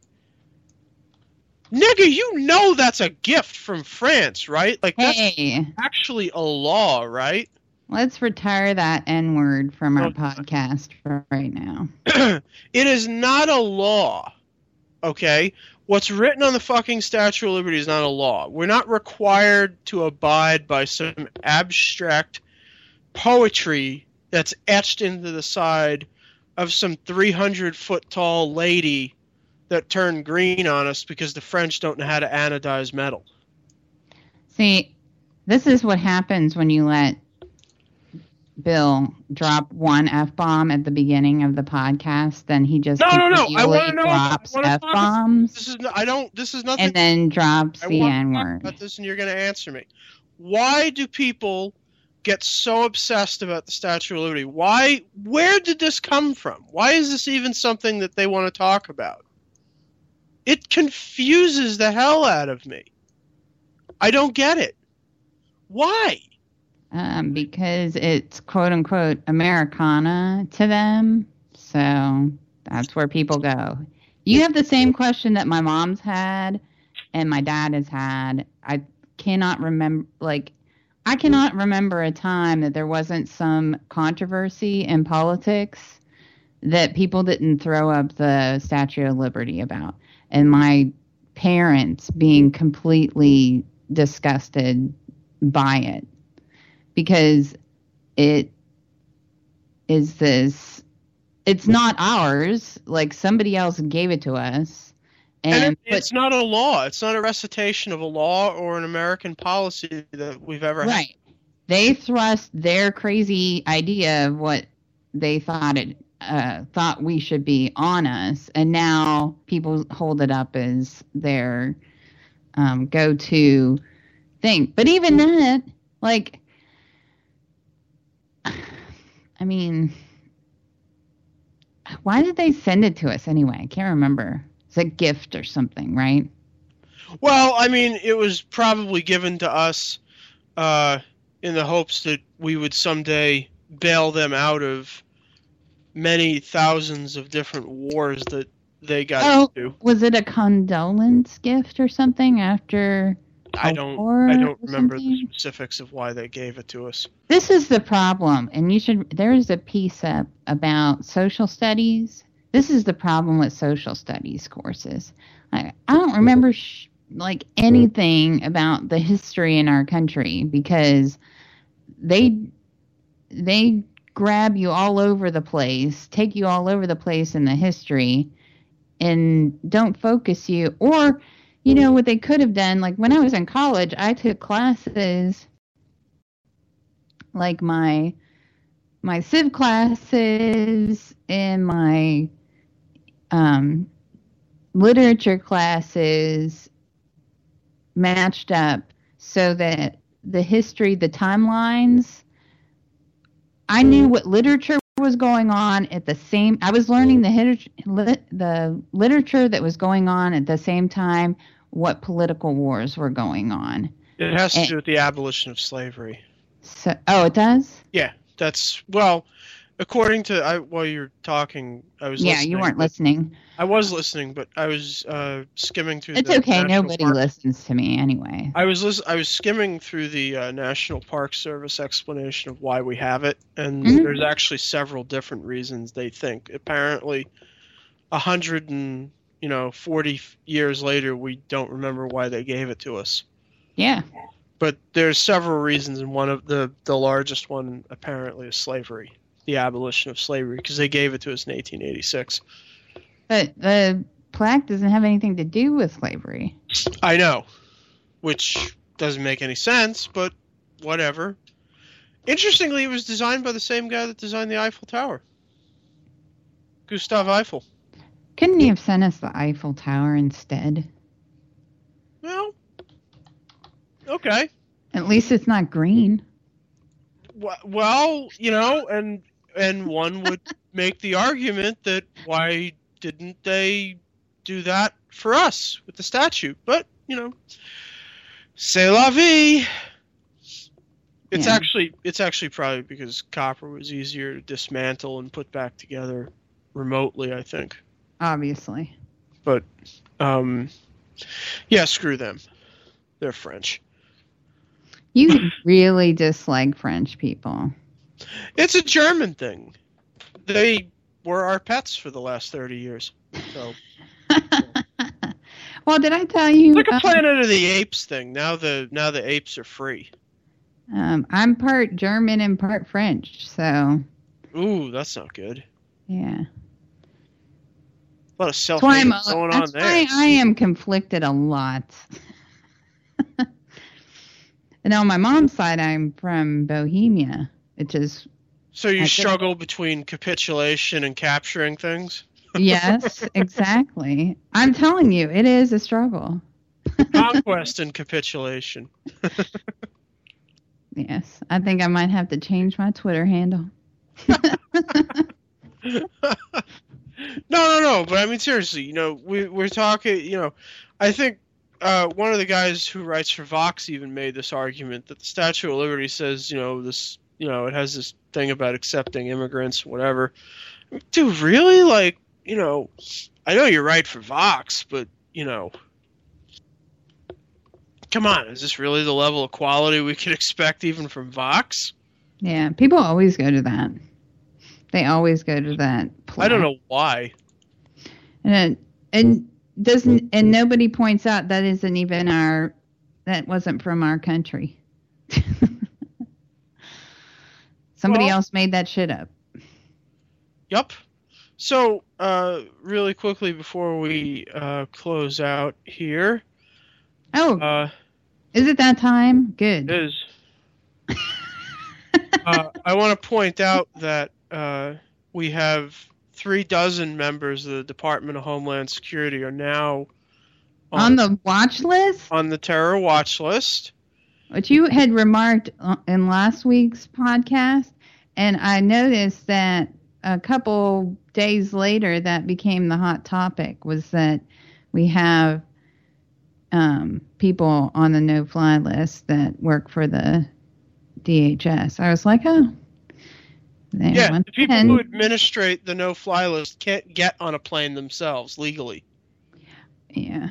"Nigga, you know that's a gift from France, right? Like that's Hey, actually a law, right?" Let's retire that N word from our podcast for right now. it is not a law. Okay? What's written on the fucking Statue of Liberty is not a law. We're not required to abide by some abstract poetry that's etched into the side of some 300 foot tall lady that turn green on us because the French don't know how to anodize metal. See, this is what happens when you let Bill drop one f bomb at the beginning of the podcast. Then he just No, no, no. I want to know. drops f bombs. This is. I don't. This is nothing. and then drops I the N word. about this, and you're going to answer me. Why do people get so obsessed about the Statue of Liberty? Why? Where did this come from? Why is this even something that they want to talk about? It confuses the hell out of me. I don't get it. Why? Um, because it's quote unquote Americana to them. So that's where people go. You have the same question that my mom's had and my dad has had. I cannot remember, like, I cannot remember a time that there wasn't some controversy in politics that people didn't throw up the Statue of Liberty about. And my parents being completely disgusted by it because it is this it's not ours like somebody else gave it to us And, and, it, it's not a law. It's not a recitation of a law or an American policy that we've ever had. right they thrust their crazy idea of what they thought it uh, thought we should be on us. And now people hold it up as their um, go-to thing. But even that like i mean why did they send it to us anyway? I can't remember. It's a gift or something right? Well, I mean, it was probably given to us uh, in the hopes that we would someday bail them out of many thousands of different wars that they got oh into. was it a condolence gift or something after I don't. I don't remember the specifics of why they gave it to us. This is the problem, and you should. There's a piece up about social studies. This is the problem with social studies courses. I, I don't remember sh- like anything about the history in our country because they they grab you all over the place, take you all over the place in the history, and don't focus you. Or, you know, what they could have done. Like when I was in college, I took classes like my my civ classes and my um, literature classes matched up so that the history, the timelines, I knew what literature was going on at the same. I was learning the hit- lit, the literature that was going on at the same time. What political wars were going on? It has to And- do with the abolition of slavery. So, oh, it does. Yeah, that's well. According to I, while you're talking, I was Yeah, listening, you weren't listening. I was listening, but I was uh, skimming through. The It's okay. National Nobody Park- listens to me anyway. I was lis- I was skimming through the uh, National Park Service explanation of why we have it, and Mhm. there's actually several different reasons they think. Apparently, a hundred and you know forty years later, we don't remember why they gave it to us. Yeah. But there's several reasons, and one of the the largest one apparently is slavery, the abolition of slavery, because they gave it to us in 1886. But the plaque doesn't have anything to do with slavery. I know, which doesn't make any sense, but whatever. Interestingly, it was designed by the same guy that designed the Eiffel Tower, Gustave Eiffel. Couldn't he have sent us the Eiffel Tower instead? Well, okay. At least it's not green. Well, you know, and and one would make the argument that why didn't they do that for us with the statue? But you know, c'est la vie. It's Yeah. actually it's actually probably because copper was easier to dismantle and put back together remotely. I think, Obviously. but um, yeah, screw them. They're French. You really dislike French people. It's a German thing. They were our pets for the last 30 years. So Well, did I tell you? like a um, Planet of the Apes thing. Now the now the apes are free. um, I'm part German and part French, so Ooh, that's not good. yeah. A lot of self That's going on there. why I am conflicted a lot. and on my mom's side, I'm from Bohemia, which is so you struggle between capitulation and capturing things. yes, exactly. I'm telling you, it is a struggle. Conquest and capitulation. Yes, I think I might have to change my Twitter handle. No, no, no. But I mean, seriously, you know, we we're talking. You know, I think uh, one of the guys who writes for Vox even made this argument that the Statue of Liberty says, you know, this, you know, it has this thing about accepting immigrants, whatever. Dude, really? Like, you know, I know you're right for Vox, but you know, come on, is this really the level of quality we could expect even from Vox? Yeah, people always go to that. They always go to that. I don't know why. And and doesn't and nobody points out that isn't even our that wasn't from our country. Somebody Well- else made that shit up. Yup. So, uh, really quickly before we uh, close out here, Oh, uh, is it that time? Good. is uh, I want to point out that uh, we have three dozen members of the Department of Homeland Security are now On the watch list, on the terror watch list. Which you had remarked in last week's podcast, and I noticed that a couple days later that became the hot topic was that we have um, people on the no-fly list that work for the DHS. I was like, oh, there, Yeah, the people who administrate the no-fly list can't get on a plane themselves legally. yeah.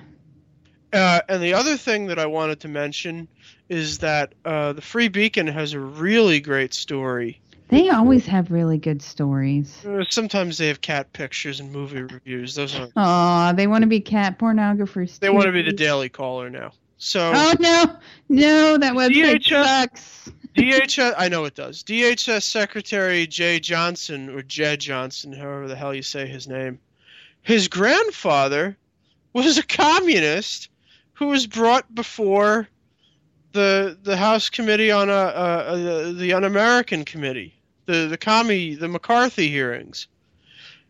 Uh, and the other thing that I wanted to mention is that uh, the Free Beacon has a really great story. They always have really good stories. Uh, sometimes they have cat pictures and movie reviews. Those are Oh, they want to be cat pornographers. they too. want to be the Daily Caller now. So Oh no, no, that website DHS sucks. DHS, I know it does. DHS Secretary Jay Johnson or Jed Johnson, however the hell you say his name, his grandfather was a communist who was brought before the the House Committee on a, uh uh the Un-American Committee, the the commie the McCarthy hearings.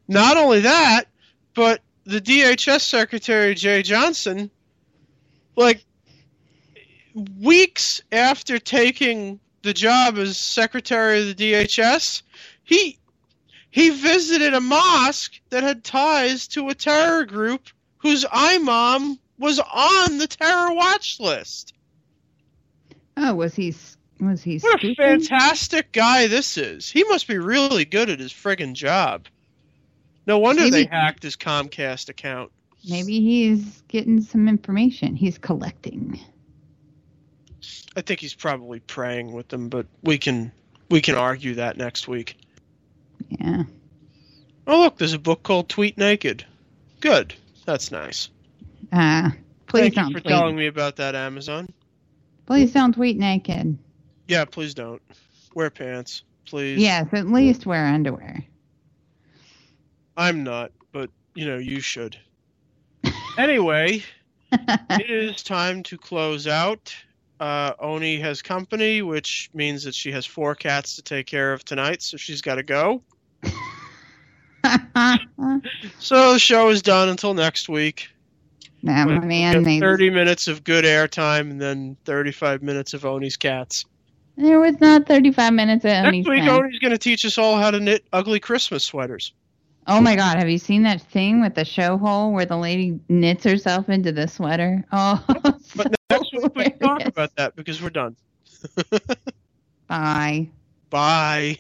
Not only that, but the DHS Secretary Jay Johnson, like weeks after taking the job as Secretary of the DHS, he he visited a mosque that had ties to a terror group whose imam was on the terror watch list. Oh, was he? Was he? What a fantastic guy this is. He must be really good at his friggin' job. No wonder they hacked his Comcast account. Maybe he's getting some information. He's collecting. I think he's probably praying with them, but we can we can argue that next week. Yeah. Oh look, there's a book called Tweet Naked. Good. That's nice. Uh, please Thank don't you for tweet. telling me about that, Amazon. Please don't tweet naked. Yeah, please don't. Wear pants, please. Yes, at least wear underwear. I'm not, but you know, you should. anyway, it is time to close out. Uh, Oni has company, which means that she has four cats to take care of tonight, so she's got to go. So the show is done until next week. My man needs. 30 minutes of good airtime and then 35 minutes of Oni's cats. There was not 35 minutes of Oni's. Next week, time. Oni's going to teach us all how to knit ugly Christmas sweaters. Oh my God! Have you seen that thing with the show hole where the lady knits herself into the sweater? Oh, But next week we can talk about that because we're done. bye. Bye.